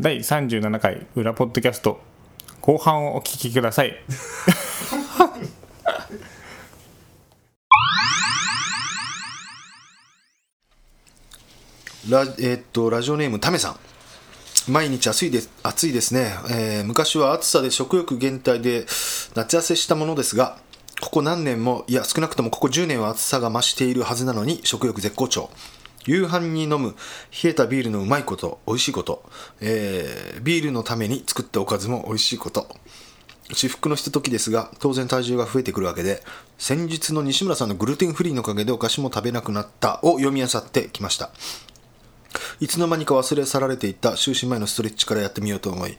第37回裏ポッドキャスト後半をお聞きください。ラ,、えーっとラジオネームためさん。毎日暑いです暑いですね、えー昔は暑さで食欲減退で夏痩せしたものですがここ何年もいや少なくともここ10年は暑さが増しているはずなのに食欲絶好調。夕飯に飲む冷えたビールのうまいこと美味しいこと、えービールのために作ったおかずも美味しいこと。至福のひとときですが当然体重が増えてくるわけで先日の西村さんのグルテンフリーのおかげでお菓子も食べなくなったを読み漁ってきました。いつの間にか忘れ去られていた就寝前のストレッチからやってみようと思い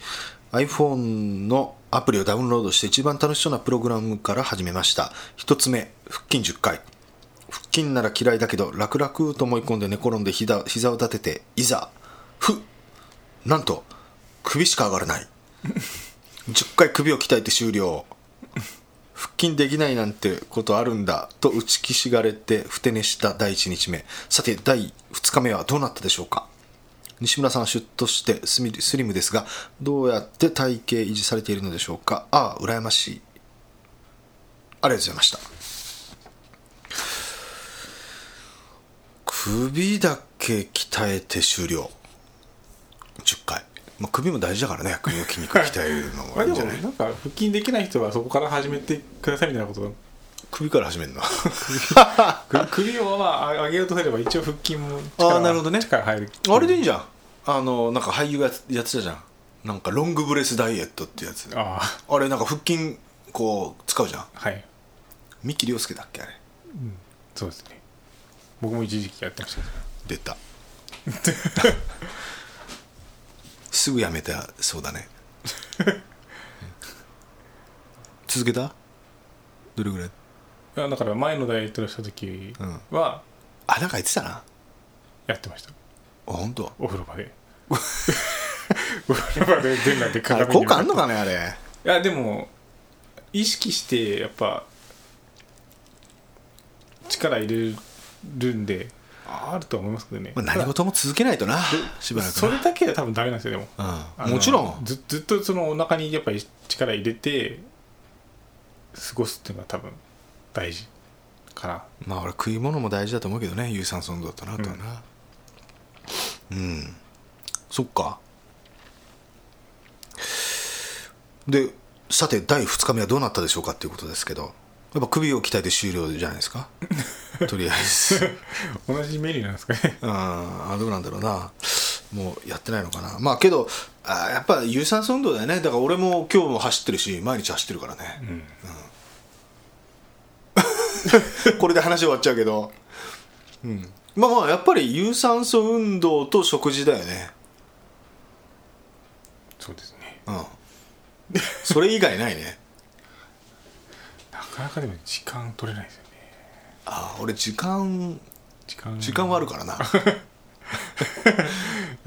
iPhone のアプリをダウンロードして一番楽しそうなプログラムから始めました。一つ目腹筋10回。腹筋なら嫌いだけど楽々と思い込んで寝転んで膝膝を立てていざふなんと首しか上がらない。10回首を鍛えて終了。腹筋できないなんてことあるんだと打ちきしがれてふて寝した第1日目。さて第2日目はどうなったでしょうか。西村さんはシュッとしてスミスリムですがどうやって体型維持されているのでしょうか。ああ羨ましい。ありがとうございました。首だけ鍛えて終了。10回、まあ、首も大事だからね。首の筋肉鍛えるのもがいいんじゃない？なんか腹筋できない人はそこから始めてくださいみたいなこと。首から始めるの？く首をまあ上げようとすれば一応腹筋もあーなるほどね。力入る。あれでいいんじゃん。あのなんか俳優がやってたじゃん。なんかロングブレスダイエットってやつ。あああれなんか腹筋こう使うじゃん。はい。三木亮介だっけあれ。そうですね僕も一時期やってました出た。すぐやめたそうだね。続けた？どれぐらい？いやだから前のダイエットをした時はあなんか言ってたな。あやってました。本当？お風呂場で。お風呂場で全裸で鏡効果あんのかかねあれ？いやでも意識してやっぱ力入れるんであるとは思いますけどね、まあ何事も続けないとなしばらくな。それだけは多分ダメなんですよでも。うん。もちろん。ずずっとそのお腹にやっぱり力入れて過ごすっていうのが多分大事かな。まあ俺食い物も大事だと思うけどね有酸素運動だとなあとはな。うん、そっか。でさて第2日目はどうなったでしょうかっていうことですけど。やっぱ首を鍛えて終了じゃないですか とりあえず。同じメニューなんですかね。うん。あどうなんだろうな。もうやってないのかな。まあけどあやっぱ有酸素運動だよね。だから俺も今日も走ってるし毎日走ってるからね、うん。これで話終わっちゃうけど、うん、まあまあやっぱり有酸素運動と食事だよね。そうですね。うん。それ以外ないね。なかなかでも時間取れないですよねあ俺時間時間。時間はあるからな。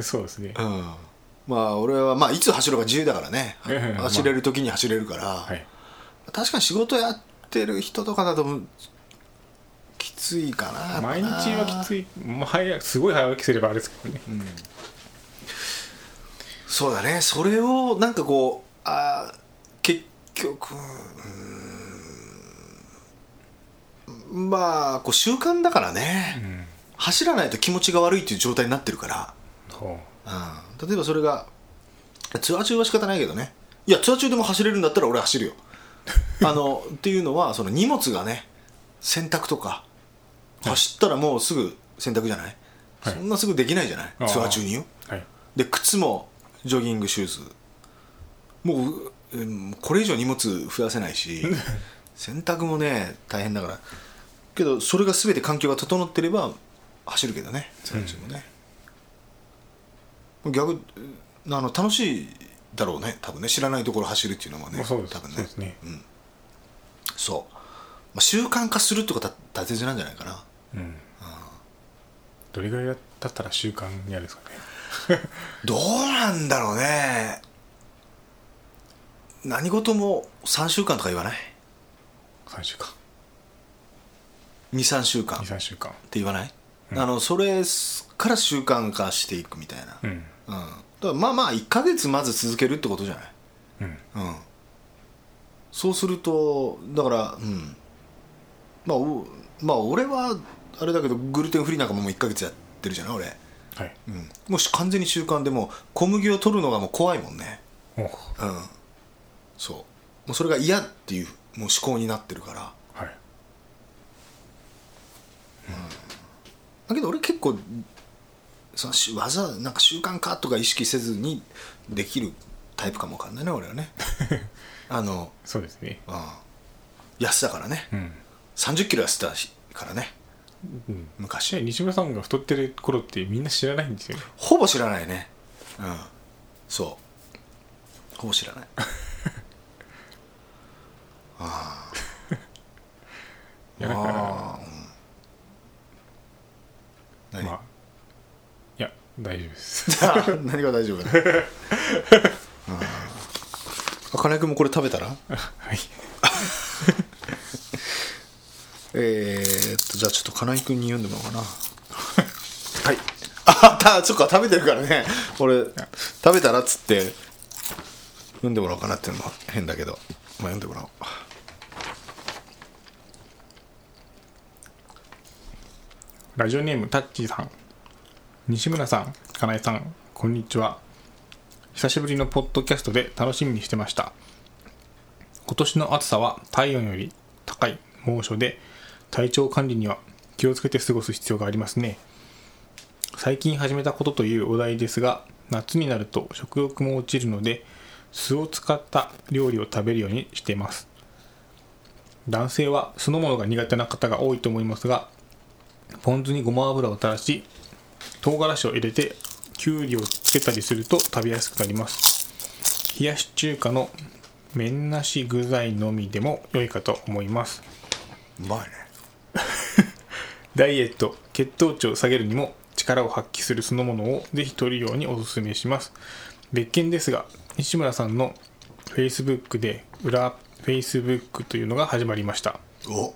そうですね。うん。まあ俺はまあいつ走るか自由だからね。ええ走れる時に走れるから、はい。確かに仕事やってる人とかだときついかな毎日はきつい、まあ、早すごい早起きすればあれですけどね、そうだね。それをなんかこうあー結局うーんまあこう習慣だからね、うん。走らないと気持ちが悪いっていう状態になってるから、そう。うん、例えばそれがツアー中は仕方ないけどね。いやツアー中でも走れるんだったら俺走るよ。あのっていうのはその荷物がね洗濯とか走ったらもうすぐ洗濯じゃない、はい。そんなすぐできないじゃない？ツアー中によ。はい。で靴もジョギングシューズ。もううんこれ以上荷物増やせないし 洗濯もね大変だからけどそれが全て環境が整ってれば走るけどねツアー中もね、逆あの楽しいだろうね多分ね。知らないところ走るっていうのもねまあそうです。多分ね。そうですね。そう、まあ、習慣化するってことは大切なんじゃないかな。うん。どれぐらいだったら習慣になるんですかね。どうなんだろうね。何事も3週間とか言わない？3週間23週間。っ23週間。て言わない、あのそれから習慣化していくみたいな、うん。うん。からまあまあ1ヶ月まず続けるってことじゃない？うん。うん。そうするとだからうん。まあおまあ俺はあれだけどグルテンフリーなんかももう1ヶ月やってるじゃない？俺、はい。うん、もし完全に習慣でもう小麦を取るのがもう怖いもんね。おう。ん。そう。もうそれが嫌っていうもう思考になってるから。はいだけど俺結構そのし技なんか習慣化とか意識せずにできるタイプかもわかんないね俺はね。あの、そうですね。うん、痩せたからね。うん。3 0キロ痩せたしからね。うん。昔。西村さんが太ってる頃ってみんな知らないんですよね。ほぼ知らないね。うん。そう。ほぼ知らない。あいやだからあーうん何、まあいや大丈夫です。何が大丈夫だ？あ金井君もこれ食べたら？はい。えー、っとじゃあちょっと金井君に読んでもらおうかな。はい。あたそっか食べてるからね。俺食べたらっつって読んでもらおうかなっていうのも変だけど。まあ読んでもらおうラジオネームタッチーさん。西村さん金井さんこんにちは。久しぶりのポッドキャストで楽しみにしてました。今年の暑さは体温より高い猛暑で体調管理には気をつけて過ごす必要がありますね。最近始めたことというお題ですが夏になると食欲も落ちるので酢を使った料理を食べるようにしています。男性は酢の物が苦手な方が多いと思いますがポン酢にごま油を垂らし唐辛子を入れてきゅうりをつけたりすると食べやすくなります。冷やし中華の麺なし具材のみでも良いかと思います。うまいね。ダイエット血糖値を下げるにも力を発揮するそのものをぜひ取るようにお勧めします。別件ですが西村さんの Facebook で裏 Facebook というのが始まりました。お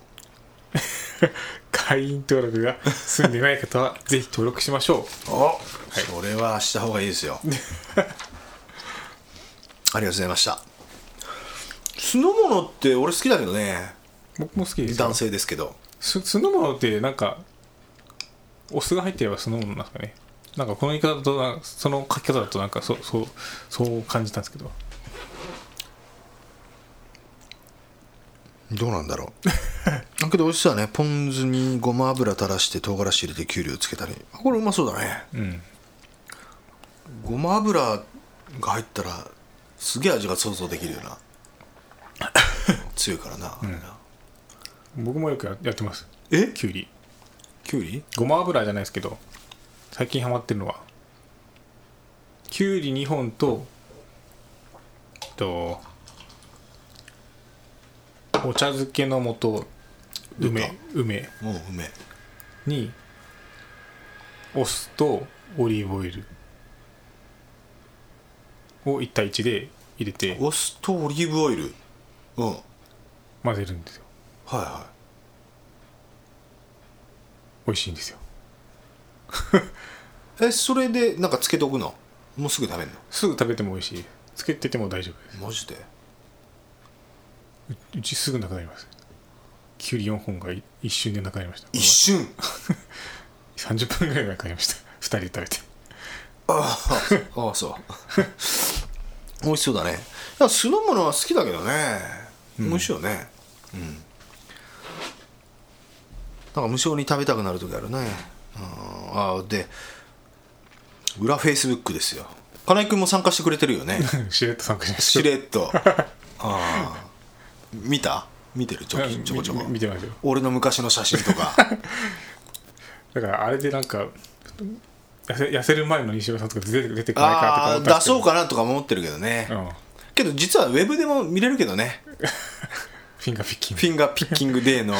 会員登録が済んでない方はぜひ登録しましょう。お、それはした方がいいですよ。ありがとうございました。酢の物って俺好きだけどね。僕も好きですよ。男性ですけど。酢酢の物ってなんかお酢が入ってれば酢の物なんですかね。なんかこの言い方だとなその書き方だとなんかそそうそう感じたんですけどどうなんだろう。だ けど美味しそうだねポン酢にごま油垂らして唐辛子入れてきゅうりをつけたり。あこれうまそうだね。うん。ごま油が入ったらすげえ味が想像できるよな。強いからな、あれな僕もよくややってます。え？きゅうり。きゅうり？ごま油じゃないですけど最近ハマってるのはきゅうり2本とえっとお茶漬けの素梅梅。もううめえにお酢とオリーブオイルを1対1で入れてお酢とオリーブオイル。うん。はい混ぜるんですよ。は美味しいんですよ。い えそれでなんかつけておくの？もうすぐ食べるすぐ食べても美味しい。つけてても大丈夫です。のマジで？ううちすぐなくなります。きゅうり4本がい一瞬でなくなりました。一瞬？30分ぐらいでなくなりました。2人で食べて。ああああそう。美味しそうだね。いや酢の物は好きだけどね、美味しいよね。うん。なんか無性に食べたくなる時あるね。うん。ああで裏フェイスブックですよ。金井君も参加してくれてるよね。しれっと参加しまししれっと。ああ見た？見てる？ちょたちょこちょこみ見てますよ。俺の昔の写真とか。だからあれでなんか痩せ痩せる前の西村さんとか出て出てこないかなとか出そうかなとか思ってるけどね、うん。けど実はウェブでも見れるけどね。フィンガーピッキング。フィンガーピッキングデーの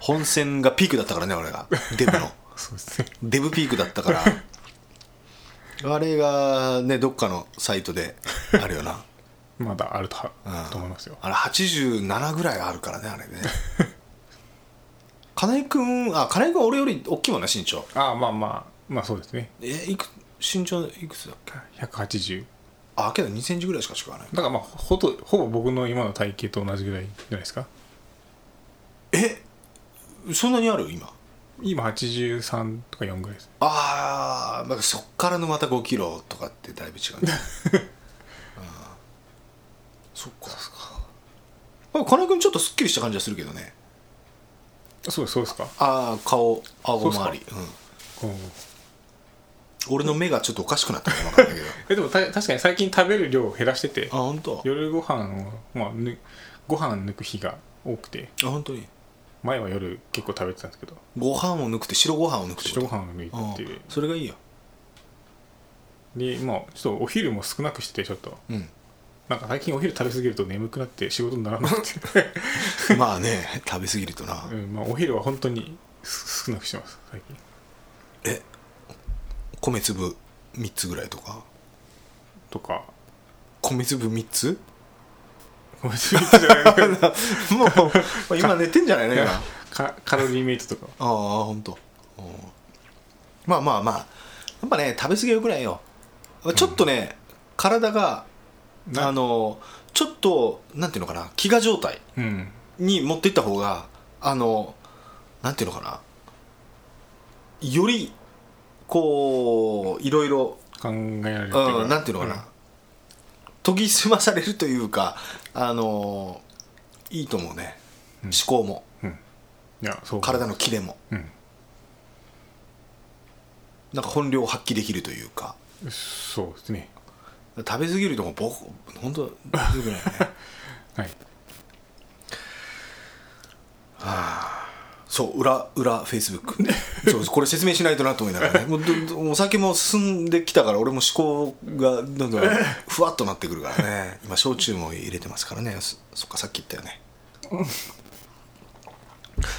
本戦がピークだったからね俺が。デブの。そうですね。デブピークだったから。あれがねどっかのサイトであるよなまだあるとと思いますよ。あれ87ぐらいあるからねあれね。金井君あ金井君俺より大きいもんね身長。ああまあまあまあそうですね。えいく身長いくつだっけ？180あけど2センチぐらいしか違わない。だからまあほとほぼ僕の今の体型と同じぐらいじゃないですか。えそんなにある？今。今83とか4ぐらいです。ああなんかそっからのまた5キロとかってだいぶ違う。ね そっか。そっか。まあ金井君ちょっとすっきりした感じはするけどね。そうですそうですか。ああ顔顎周り。うん。うん。俺の目がちょっとおかしくなったのか分かんないけど。えでもた確かに最近食べる量を減らしてて。あ本当？あ夜ご飯を、まあ、ぬご飯抜く日が多くて。本当に？前は夜結構食べてたんですけど。ご飯を抜くって白ご飯を抜くってこと？白ご飯を抜いう。んてそれがいいよ。でまあちょっとお昼も少なくしててちょっと。うんなんか最近お昼食べ過ぎると眠くなって仕事にならなくて、まあね食べ過ぎるとな。うんまあ、お昼は本当にす少なくしてます最近。え米粒3つぐらいとか？とか。米粒3つ？ごめんなさいじゃない。もう今寝てんじゃないの今。あ かカロリーメイトとか。あ本当。うん。まあまあまあ。やっぱね食べ過ぎはよくないよ。ちょっとね、体がなあのちょっとなんていうのかな飢餓状態うん。に持っていった方があのなんていうのかなよりこういろいろ考えられる。うん、なんていうのかな、研ぎ澄まされるというかあのいいと思うね、うん。思考も。うん。いやそう。体のキレも。うん。なんか本領を発揮できるというか。そうですね食べ過ぎるとも僕本当よくない。よねはいそう裏裏フェイスブックそうこれ説明しないとなと思いながらね。もうお酒も進んできたから俺も思考がどんどんふわっとなってくるからね。今焼酎も入れてますからね。そそっかさっき言ったよね。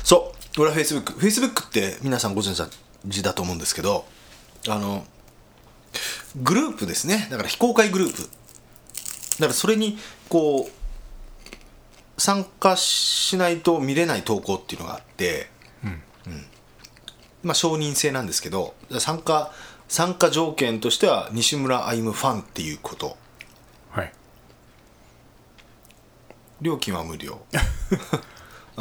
そう裏フェイスブックフェイスブックって皆さんご存知だと思うんですけどあのグループですね。だから非公開グループ。だからそれにこう参加しないと見れない投稿っていうのがあって、うん。まあ承認制なんですけど参加参加条件としては西村歩夢ファンっていうこと。はい。料金は無料、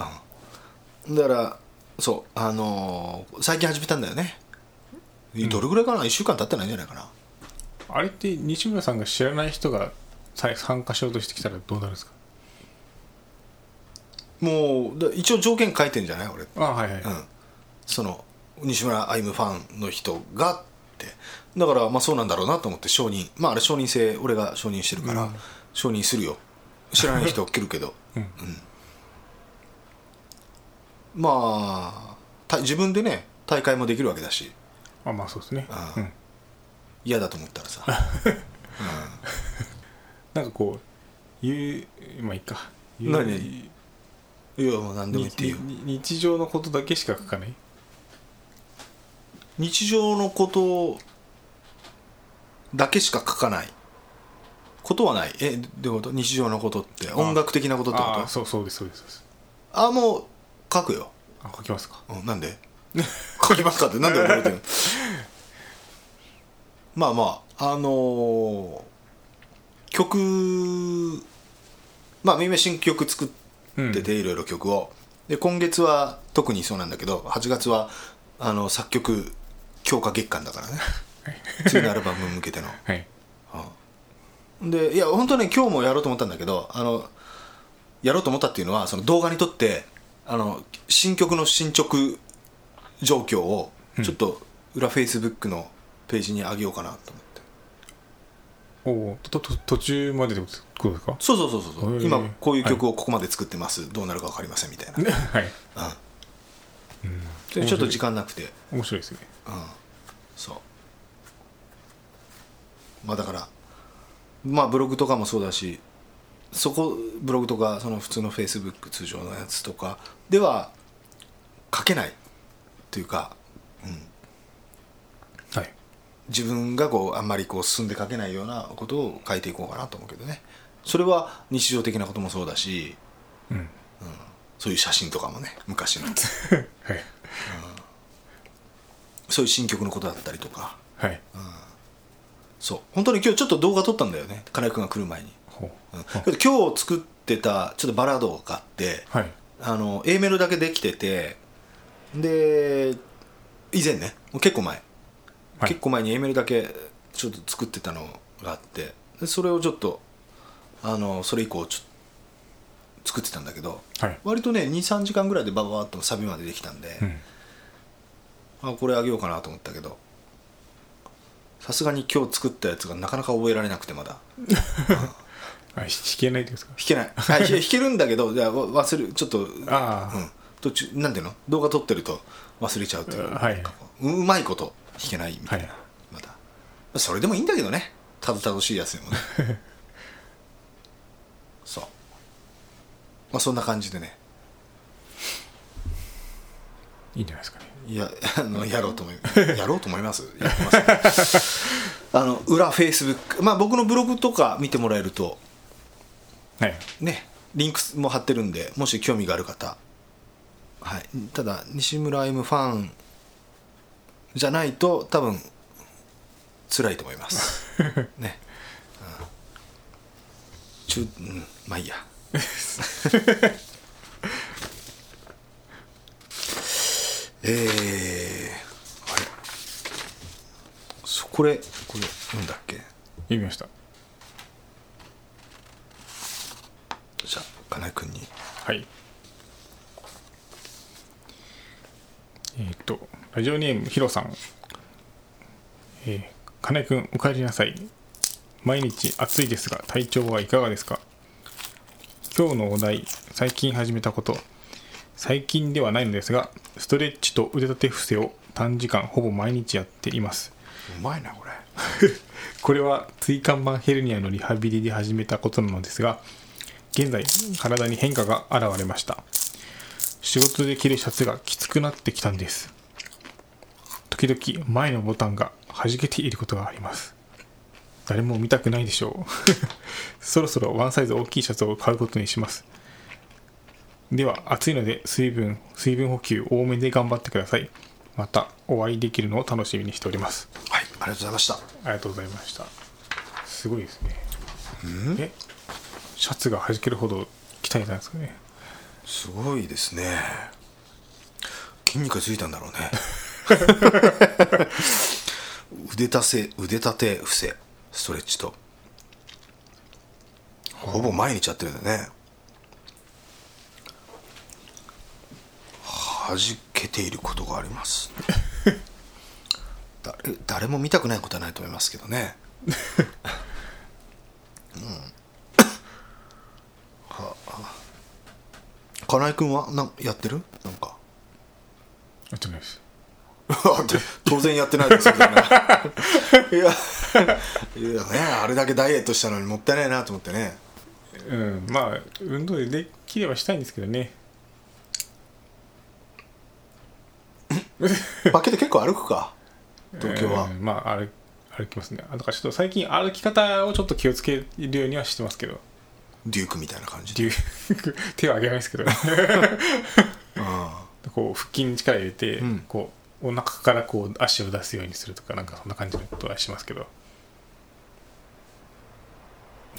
うん、だからそうあのー最近始めたんだよね。どれぐらいかな？1週間経ってないんじゃないかなあれって西村さんが知らない人がさ参加しようとしてきたらどうなるんですか？もうだ一応条件書いてんじゃない？俺。あはいはい、うん、その西村歩夢ファンの人がって。だからまあそうなんだろうなと思って承認。まああれ承認制俺が承認してるから、うん。承認するよ。知らない人来るけど、うん。まあた自分でね大会もできるわけだし。あまあそうですね。あうん嫌だと思ったらさ。なんかこう言うまあいいか。言う何いやもう何でも言っていいよ。日常のことだけしか書かない？日常のことだけしか書かない。ことはない。えどういうこと？日常のことって音楽的なことってこと？あそうそうですそうですそうです。あもう書くよ。あ書きますか。うん、なんで？書きますかってなんで覚えてるの？まあまああのー曲まあ今新曲作ってていろいろ曲を、で今月は特にそうなんだけど8月はあの作曲強化月間だからね。次のアルバムに向けての。はい。でいや本当ね今日もやろうと思ったんだけどあのやろうと思ったっていうのはその動画に撮ってあの新曲の進捗状況をちょっと裏フェイスブックのページに上げようかなと思って、おおとと途中までってことですか？そうそうそうそう今こういう曲をここまで作ってます、どうなるか分かりませんみたいな、はい。うん。でちょっと時間なくて。面白いですね。うん。そう。まあだからまあブログとかもそうだしそこブログとかその普通のフェイスブック通常のやつとかでは書けないというかはい自分がこうあんまりこう進んで書けないようなことを書いていこうかなと思うけどね。それは日常的なこともそうだしうん。そういう写真とかもね昔の。はい。そういう新曲のことだったりとか。はい。そう。本当に今日ちょっと動画撮ったんだよね。金井君が来る前に、ほう。うん。今日作ってたちょっとバラードがあってはい。あの A メロだけできててで以前ね結構前、はい。結構前に A メロだけちょっと作ってたのがあってでそれをちょっとあのそれ以降ちょっと作ってたんだけどはい。割とね23時間ぐらいでバババッとサビまでできたんで、うん。あこれあげようかなと思ったけどさすがに今日作ったやつがなかなか覚えられなくてまだ。あ弾けないですか？弾けない。あ弾けるんだけどじゃ忘れちょっとああうん、途中なんていうの？動画撮ってると忘れちゃうっていううんはい。ううまいこと弾けないみたいな、はい。まだ。それでもいいんだけどね。たどたどしいやつでもね。そう。まあそんな感じでね。いいんじゃないですかね。いやあのやろうと思い やろうと思います。やってます あの裏フェイスブックまあ僕のブログとか見てもらえるとはい。ねリンクも貼ってるんでもし興味がある方。はい。ただ西村 M ファンじゃないと多分辛いと思います。ね、うん、中うん。まあいいや。えー、あれそこれこれなんだっけ？読みました。じゃあ金井君に。はいえーっとラジオネームヒロさん。えー、金井君お帰りなさい。毎日暑いですが体調はいかがですか？今日のお題最近始めたこと。最近ではないのですがストレッチと腕立て伏せを短時間ほぼ毎日やっています。うまいなこれ。これは椎間板ヘルニアのリハビリで始めたことなのですが現在体に変化が現れました仕事で着るシャツがきつくなってきたんです。時々前のボタンが弾けていることがあります。誰も見たくないでしょう。そろそろワンサイズ大きいシャツを買うことにします。では暑いので水分水分補給多めで頑張ってください。またお会いできるのを楽しみにしております。はいありがとうございました。ありがとうございました。すごいですね。え、シャツが弾けるほど鍛えたんですかね。すごいですね。筋肉がついたんだろうね。腕立て腕立て伏せストレッチと。ほぼ毎日やってるんだね。弾けていることがあります。誰誰も見たくないことはないと思いますけどね 金井君はなんやってる？なんかやってないです。当然やってないですよ いやいやねあれだけダイエットしたのにもったいないなと思ってねうん、まあ、運動でできればしたいんですけどね。バケで結構歩くか？東京は、うんまあ、歩歩きますね。あだからちょっと最近歩き方をちょっと気をつけるようにはしてますけど。デュークみたいな感じっていう 手は挙げないですけど、こう腹筋に力入れて、うん。こうお腹からこう足を出すようにするとかなんかそんな感じのことはしますけど。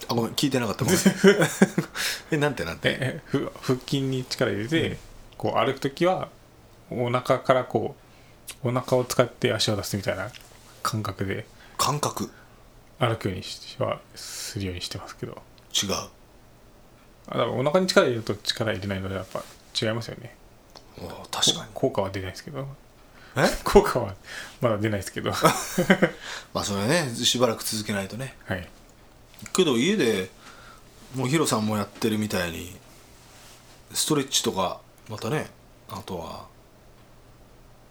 あごめん聞いてなかった。ごめん。えなんてなんて？腹筋に力入れて、こう歩く時はお腹からこうお腹を使って足を出すみたいな感覚で感覚。歩くようにしはするようにしてますけど。違うあだからお腹に力入れると力入れないのでやっぱ違いますよね。お確かに。効果は出ないですけど。え？効果はまだ出ないですけど。は まあそれはねしばらく続けないとね。い。けど家でもうヒロさんもやってるみたいにストレッチとかまたねあとは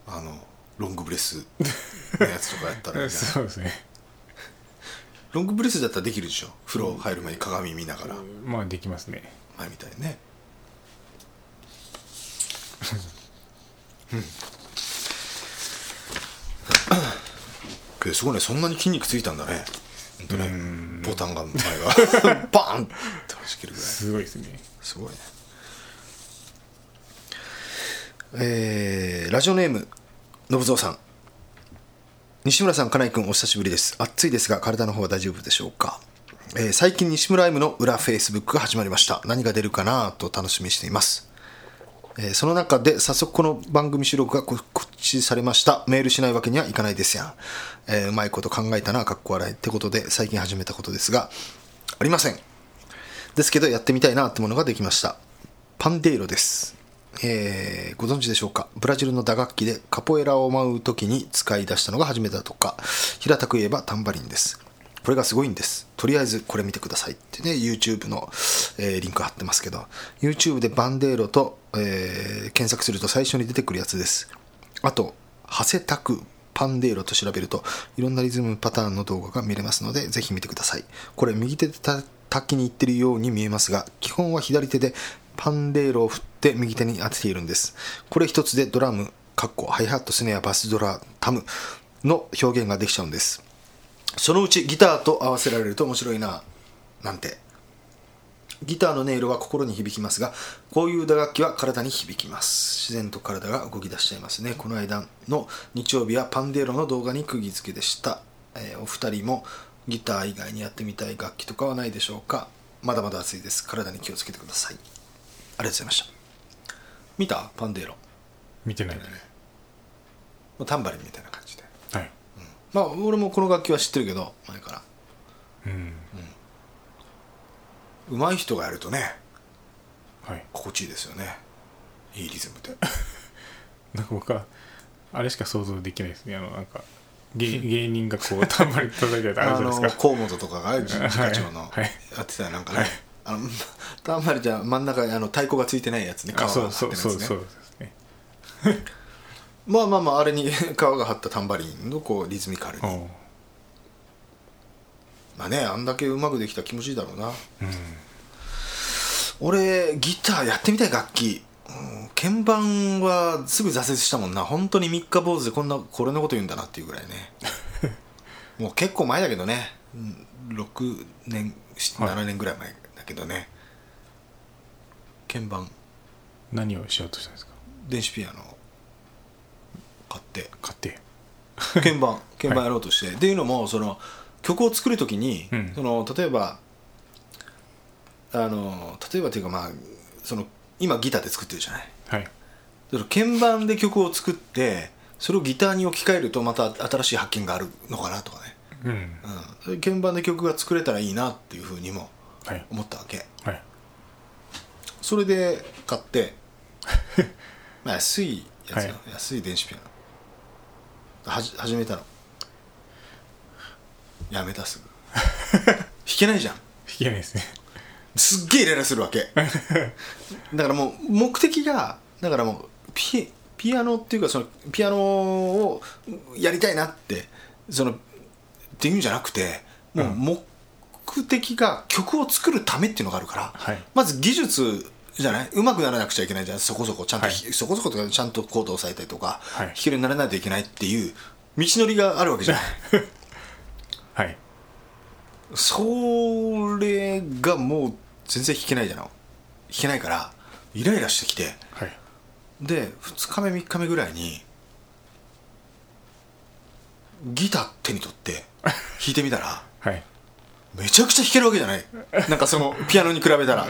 あのロングブレスのやつとかやったら そうですねロングブレスだったらできるでしょ。風呂入る前に鏡見ながら。まあできますね。前みたいにね。けどすごいね。そんなに筋肉ついたんだね。ボタンが前が。バーンって弾けるぐらいすごいですね。すごいね。えーラジオネームのぶぞうさん西村さん金井君お久しぶりです。暑いですが体の方は大丈夫でしょうか、えー最近西村 M の裏フェイスブックが始まりました。何が出るかなと楽しみにしています。えーその中で早速この番組収録が告知されました。メールしないわけにはいかないですやん、えーうまいこと考えたなかっこ笑いってことで最近始めたことですがありません。ですけどやってみたいなってものができました。パンデーロです、えーご存知でしょうか？ブラジルの打楽器でカポエラを舞う時に使い出したのが初めてだとか平たく言えばタンバリンです。これがすごいんです。とりあえずこれ見てくださいってね YouTube の、えーリンク貼ってますけど YouTube でバンデーロと、えー検索すると最初に出てくるやつです。あとハセタクパンデーロと調べるといろんなリズムパターンの動画が見れますのでぜひ見てください。これ右手でた滝に行ってるように見えますが基本は左手でパンデーロを振って右手に当てているんです。これ一つでドラムカッコハイハットスネアバスドラタムの表現ができちゃうんです。そのうちギターと合わせられると面白いななんて。ギターの音色は心に響きますがこういう打楽器は体に響きます。自然と体が動き出しちゃいますね。この間の日曜日はパンデーロの動画に釘付けでした、えーお二人もギター以外にやってみたい楽器とかはないでしょうか？まだまだ暑いです。体に気をつけてください。ありがとうございました。見た？パンデーロ。見てないねタンバリンみたいな感じで。はい。まあ俺もこの楽器は知ってるけど前から。うん。上手い人がやるとねはい。心地いいですよね。いいリズムで。なんか僕はあれしか想像できないですね。あのなんか芸 芸人がこうたんまり叩いてるやつあるあじゃないですか。の河本とかが自家長の はい。やってたなんかね、はい。あのたんまりじゃ真ん中にあの太鼓がついてないやつね。皮あが張そうそうってるやつね。そうですね。まあまあまああれに 皮が張ったタンバリンのこうリズミカルに。まあねあんだけうまくできたら気持ちいいだろうな。うん。俺ギターやってみたい楽器、うん鍵盤はすぐ挫折したもんな。本当に三日坊主でこんなこれのこと言うんだなっていうぐらいね。もう結構前だけどね。うん6年はい。7年ぐらい前だけどね、鍵盤。何をしようとしたんですか？電子ピアノを買って。買って。鍵盤 鍵盤やろうとして、っていうのもその曲を作る時に、うん。その例えばあの例えばというかまあその今ギターで作ってるじゃない？はい。その鍵盤で曲を作ってそれをギターに置き換えるとまた新しい発見があるのかなとかね、うん。うん、それ鍵盤で曲が作れたらいいなっていうふうにもはい。思ったわけ。はいそれで買って。まあ安いやつよ、は安い電子ピアノはじ始めたの。やめたすぐ。弾けないじゃん。弾けないですね。すっげえイライラするわけ。だからもう目的がだからもうピピアノっていうかそのピアノをやりたいなってそのっていうんじゃなくてもう目的が曲を作るためっていうのがあるから、はい。まず技術じゃない？上手くならなくちゃいけないじゃん。そこそこ。ちゃんと、はい。そこそことかちゃんとコードを押さえたりとか、はい。弾けるようにならないといけないっていう道のりがあるわけじゃない はい。それがもう全然弾けないじゃん。弾けないからイライラしてきて。はい。で2日目3日目ぐらいにギター手に取って弾いてみたら はいめちゃくちゃ弾けるわけじゃない。なんかそのピアノに比べたら、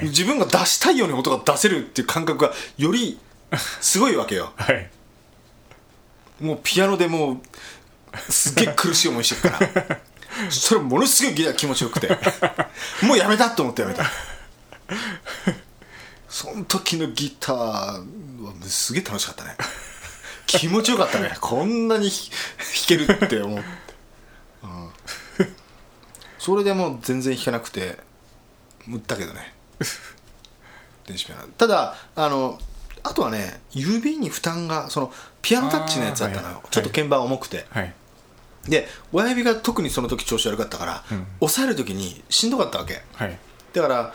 い。自分が出したいように音が出せるっていう感覚がよりすごいわけよ。はい。もうピアノでもうすっげえ苦しい思いしてるから。それものすごいギター気持ちよくて。もうやめたと思ってやめた。その時のギターはすげえ楽しかったね。気持ちよかったね。こんなに弾けるって思って、うん、それでもう全然弾けなくて売ったけどね。電子ピアノ。ただあのあとはね指に負担がそのピアノタッチのやつだったのよ、はいちょっと鍵盤重くて、はい。で親指が特にその時調子悪かったから、うん。押さえる時にしんどかったわけ。はい。だから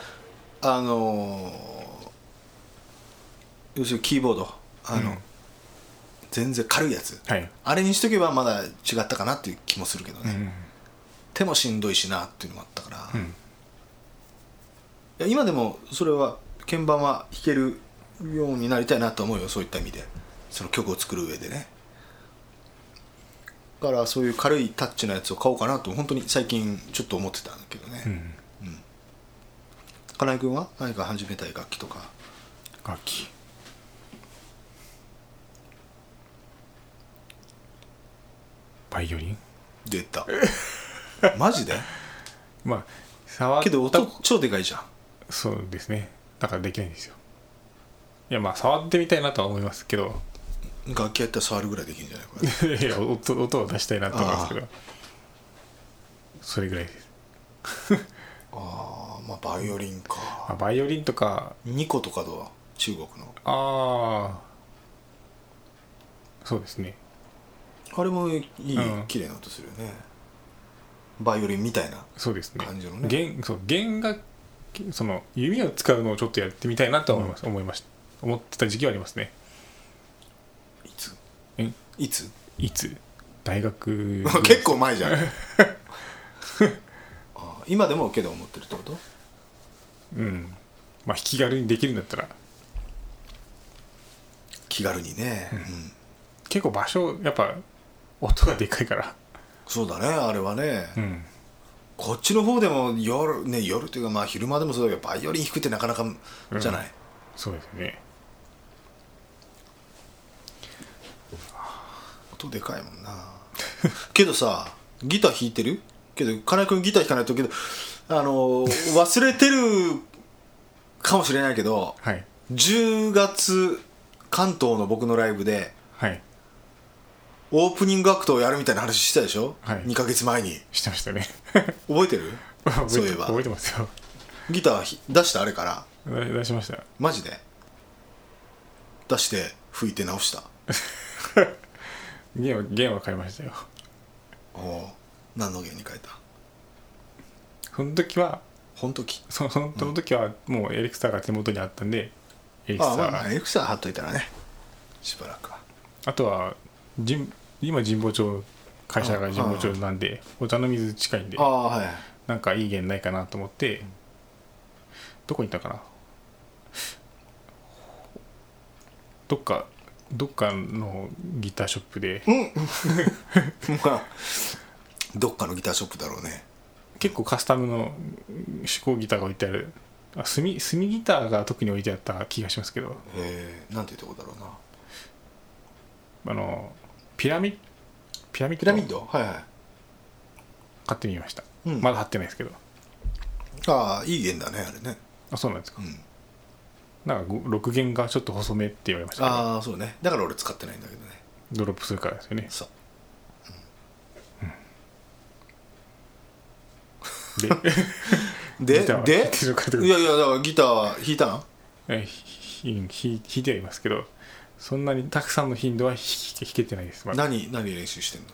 あのー要するにキーボード。あの、うん。全然軽いやつ、はい。あれにしとけばまだ違ったかなっていう気もするけどね、うん手もしんどいしなっていうのもあったから、いうん。や今でもそれは鍵盤は弾けるようになりたいなと思うよそういった意味で。その曲を作る上でね。だからそういう軽いタッチのやつを買おうかなと本当に最近ちょっと思ってたんだけどね、うん。金井君は？何か始めたい楽器とか。楽器。バイオリン？出た マジで？まあ触ったけど音超でかいじゃん。そうですね。だからできないんですよ。いやまあ触ってみたいなとは思いますけど。楽器やったら触るぐらいできるんじゃない？これ。いや音音を出したいなと思いますけど。それぐらいです、ああまあバイオリンか。まあ、バイオリンとか。ニコとかどう？中国の。ああ。そうですね。あれもいい、うん。綺麗な音するよねバイオリンみたいなそうですね。感じのね。弦そう弦がその弓を使うのをちょっとやってみたいなとは思います、思いました思ってた時期はありますね。いつ？え？いつ？いつ？大学。結構前じゃん。今でもけど思ってるってこと？うん。まあ弾き軽にできるんだったら。気軽にね、うん。結構場所やっぱ音がでかいからそうだねあれはね、うん。こっちの方でも夜ね夜というかまあ昼間でもそうだけどバイオリン弾くってなかなかじゃない、そうですね。音でかいもんな。けどさギター弾いてる？けど金井君ギター弾かないとけどあの忘れてるかもしれないけどはい。10月関東の僕のライブではいオープニングアクトをやるみたいな話してたでしょ、はい。2ヶ月前に。してましたね。覚えてる？そういえば。覚えてますよ。ギターひ出したあれから？出出しましたマジで？出して吹いて直した。弦は弦は買いましたよ。おお何の弦に変えた？その時は本時そそのその時はもうエレクサーが手元にあったんでエレクサーああまあまあエクサー貼っといたらね。しばらくは。あとは神今神保町会社が神保町なんでお茶の水近いんでああはい。なんかいい弦ないかなと思ってどこに行ったかな？どっかどっかのギターショップで。まあ どっかのギターショップだろうね。結構カスタムの手工ギターが置いてある。あ炭炭ギターが特に置いてあった気がしますけど。えー、なんていうとこだろうな。あのピラミピラミッド？ピラミッド？はいはい。買ってみました、うん。まだ貼ってないですけど。ああいい弦だねあれね。あそうなんですか、うん。なんか6弦がちょっと細めって言われましたけどああそうね。だから俺使ってないんだけどね。ドロップするからですよね。そう。ででギターはで弾いやいやだからギターは弾いたんえ弾いてはいますけどそんなにたくさんの頻度は弾けてないです、まあ、何何練習してんの？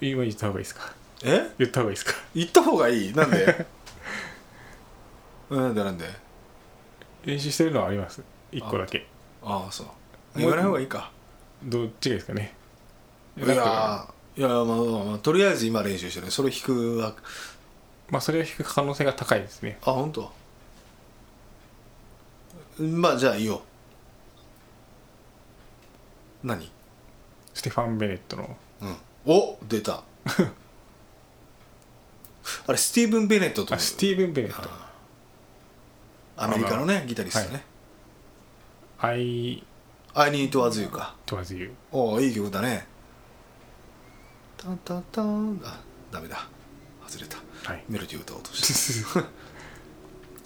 今言った方がいいですか？え？言った方がいいですか？行った方がいい？なんで？なんでなんで？練習してるのはあります。1個だけ。ああそう。言わない方がいいか。どっちがいいですかね？いやなんかーいやまあまあまあとりあえず今練習してる。それ弾くわ。まあそれを弾く可能性が高いですね。あ本当？まあじゃあいいよ何？ステファン・ベネットの。うん。お出た。あれスティーブン・ベネットとあスティーブン・ベネット。アメリカのねギタリストね「I「I Need to Was You」か。was you おおいい曲だね。タンタンタン。あダメだ。外れた」はい。メロディー歌おうとして。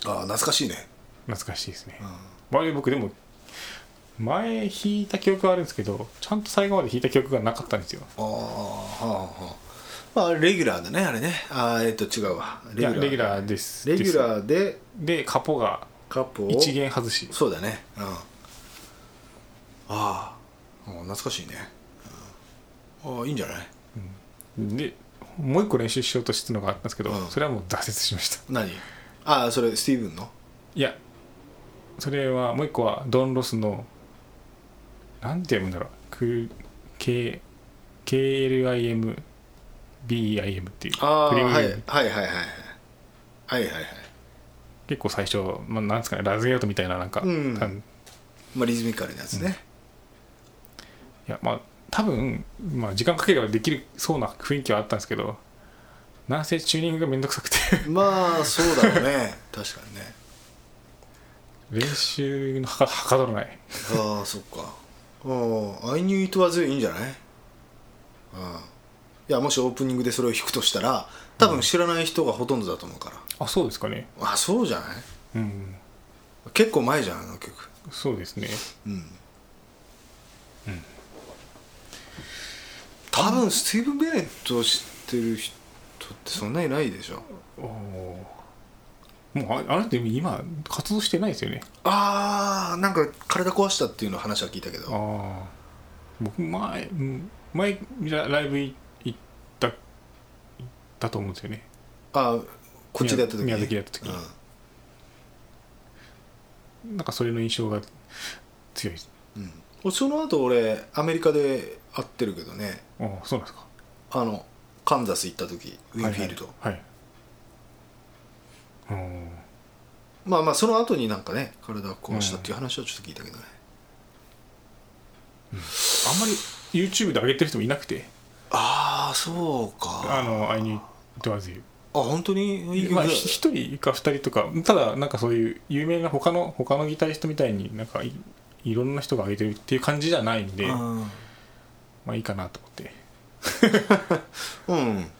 ああ懐かしいね。懐かしいですね。うん。まあ僕でも前弾いた記憶はあるんですけどちゃんと最後まで弾いた記憶がなかったんですよ。ああはあはあ。まあレギュラーだねあれね。あーえっと違うわ。いやレギュラーです。レギュラーででカポがカップを一弦外し。そうだね。うん。ああうん懐かしいね、うん、ああいいんじゃない？でもう一個練習しようとしてたのがあったんですけど、うん。それはもう挫折しました。何？ああそれスティーブンの？いやそれはもう一個はドン・ロスのなんて読むんだろう。く K KLIMBIM っていう。クリーム。はいはいはいはいはい。はいはいはい結構最初、まあ、なんですかねラズゲートみたいななんか、うん。まあリズミカルなやつね、やまあ多分、まあ、時間かければできるそうな雰囲気はあったんですけどなんせチューニングがめんどくさくて。まあそうだろうね。確かにね。練習のはかどらない。ああそっかうん I knew it was いいんじゃない？うんいやもしオープニングでそれを弾くとしたら多分知らない人がほとんどだと思うから、あそうですかね。あそうじゃない？うん。結構前じゃんあの曲。そうですね。うん。多分スティーブン・ベネットを知ってる人ってそんなにないでしょ。おーもうああなた今活動してないですよね。ああなんか体壊したっていうの話は聞いたけど。ああ僕前うん前ラライブ行った行ったと思うんですよね。あーこっちでやった時宮崎でやった時に。なんかそれの印象が強いです。うん。うん、その後俺アメリカで会ってるけどね。ああそうなんですか。あのカンザス行った時ウィンフィールド、はい、はいうんまあまあその後になんかね体を壊したっていう話はちょっと聞いたけどね、あんまり YouTube で上げてる人もいなくて。ああそうか。あの「I need it was you あ本当に？いい」曲だまあひ一人か二人とかただなんかそういう有名な他の他のギタリストみたいになんかいいろんな人が上げてるっていう感じじゃないんで、うん。まあいいかなと思って。うん、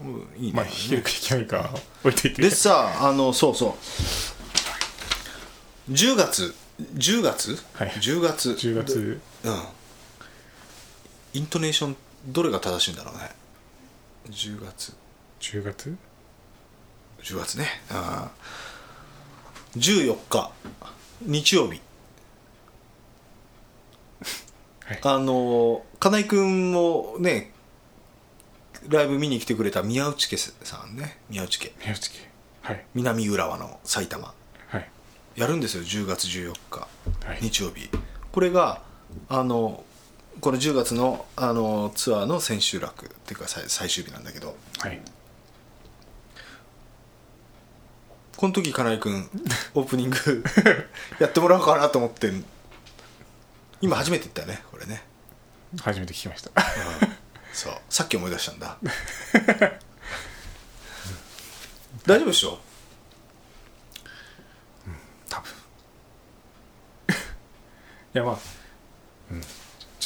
うん、いいね、まあ弾けるか弾けないか。は置いといてでさあのそうそう。10月10月、はい。10月。10月。うん。イントネーションどれが正しいんだろうね？10月。10月？10月ね。あー。14日。日曜日。はい。あの金井君もねライブ見に来てくれた宮内家さんね。宮内家。宮内家。はい。南浦和の埼玉。はい。やるんですよ10月14日はい。日曜日。これがあのこの10月のあのツアーの千秋楽。っていうか最最終日なんだけど。はい。この時金井君オープニング やってもらおうかなと思って今初めて言ったよねこれね。初めて聞きましたそう。さっき思い出したんだ。大丈夫でしょ？多分。いやまあ、うん、ちょ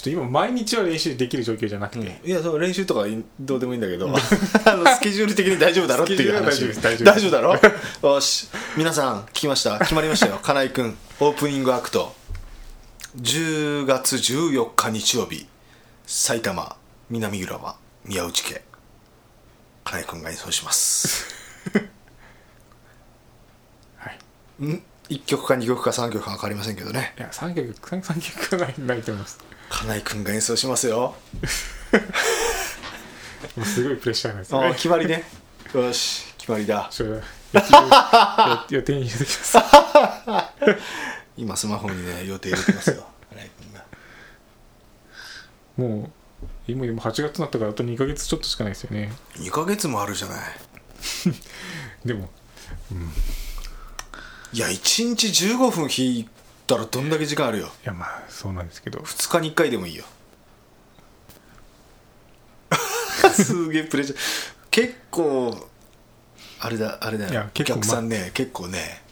っと今毎日は練習できる状況じゃなくて、いやそう練習とかどうでもいいんだけど あのスケジュール的に大丈夫だろ？っていう話。大丈夫。大丈夫。だろ？よし。皆さん聞きました？決まりましたよ。金井君オープニングアクト。10月14日日曜日。埼玉南浦和宮内家。金井君が演奏します。はい。ん？1曲か2曲か3曲か分かりませんけどね。いや3曲三三曲はないないと思います。金井君が演奏しますよ。もうすごいプレッシャーなんですね。決まりね。よし決まりだ。予定に入れてきます。今スマホにね予定入れてますよ。金井君が。もう今今8月になったからあと2ヶ月ちょっとしかないですよね。2ヶ月もあるじゃない。でもいや1日15分弾いたらどんだけ時間あるよ。いやまあそうなんですけど。2日に1回でもいいよ。すげえプレッシャー。結構あれだあれだよ。お客さんね、結構ね。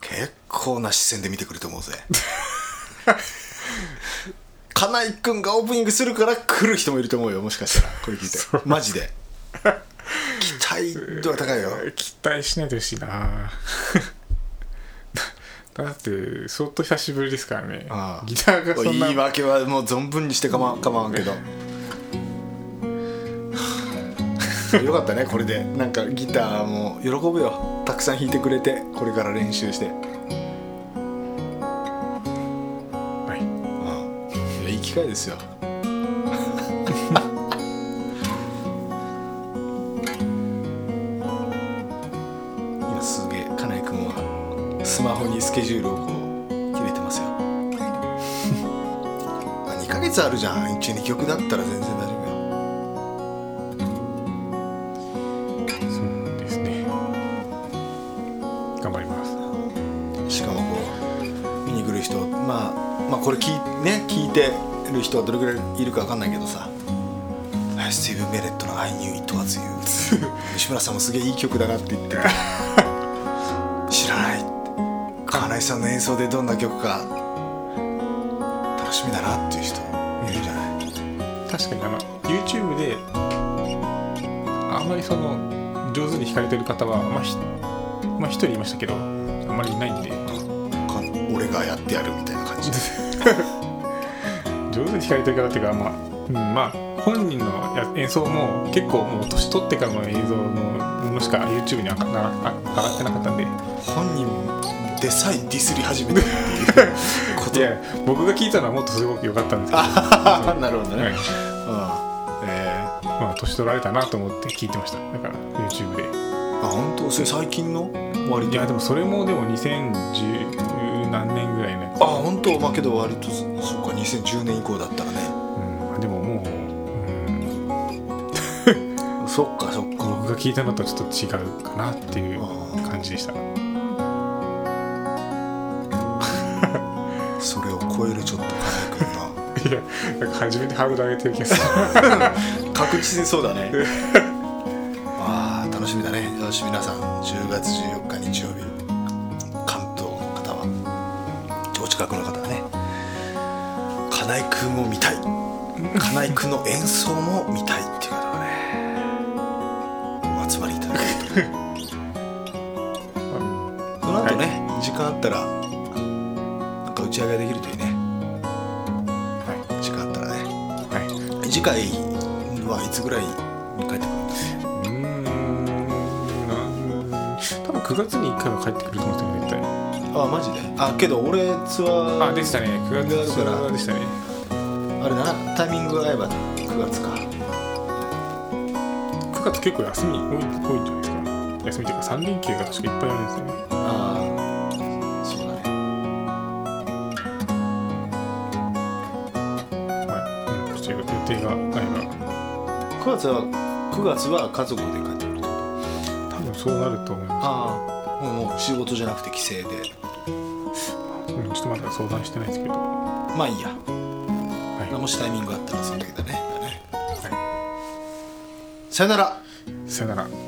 結構な視線で見てくると思うぜ 金井君がオープニングするから来る人もいると思うよもしかしたら。これ聞いて。マジで。期待度が高いよ。期待しないでほしいな。だって相当久しぶりですからね。ギターがそんな。言い訳はもう存分にしてかま構わんけど。よかったねこれで。なんかギターも喜ぶよ。たくさん弾いてくれてこれから練習して機会ですよ。今すげえ金井君はスマホにスケジュールをこう入れてますよ。あ2ヶ月あるじゃん。12曲だったら全然大丈夫よ。そうですね。頑張ります。しかもこう見に来る人まあまあこれ聞い,、ね、聞いてる人はどれぐらいいるか分かんないけどさ。スティーブン・ベレットの「I knew it was you」西村さんもすげえいい曲だなって言ってる。知らない金井さんの演奏でどんな曲か。楽しみだなっていう人いるんじゃない。確かにあの YouTube であんまりその上手に弾かれてる方はまあひまあ一人いましたけどあんまりいないんで。か俺がやってやるみたいな感じで 上手に弾かれてる方っていうかまあ、うん、まあ本人のや演奏も結構もう年取ってからの映像のものしか YouTube に上がってなかったんで。本人でさえディスり始めてるっていうこと。いや僕が聞いたのはもっとすごく良かったんですけど。あ なるほどね、はい。うん。えー。まあ年取られたなと思って聞いてました。だから YouTube で。あ本当？それ最近の？割と。いやでもそれもでも2010何年ぐらいのやつ。あ本当？まあけど割とそそう。か2010年以降だったらね。うん、でももう、うん、そっかそっか。僕が聞いたのとはちょっと違うかなっていう感じでした。それを超えるちょっと金井君いやなんか初めてハードル上げてる気がする。な 確実にそうだね。ああ楽しみだね。よし皆さん10月14日日金井君の演奏も見たいっていう方はねお集まりいただけると。その後ね、時間あったらなんか打ち上げできるといいね。は時間あったらね。い、はい、次回はいつぐらいに帰ってくるんです？か多分9月に1回は帰ってくると思うんですよね絶対あマジで？あけど俺ツアーあでしたね。9月だから。でしたねあれだなタイミングが合えば9月か。9月結構休み多い多いんじゃないですか。休みというか3連休が確かいっぱいあるんですよね。ああそうだね。はい、うん、ちょっと予定が合え9月は9月は家族で帰ってくるば多分そうなると思いまああもう仕事じゃなくて帰省で。す、うん、ちょっとまだ相談してないですけど。はまあいいや。い、もしタイミングがあったらその時だね。さよなら。い、さよなら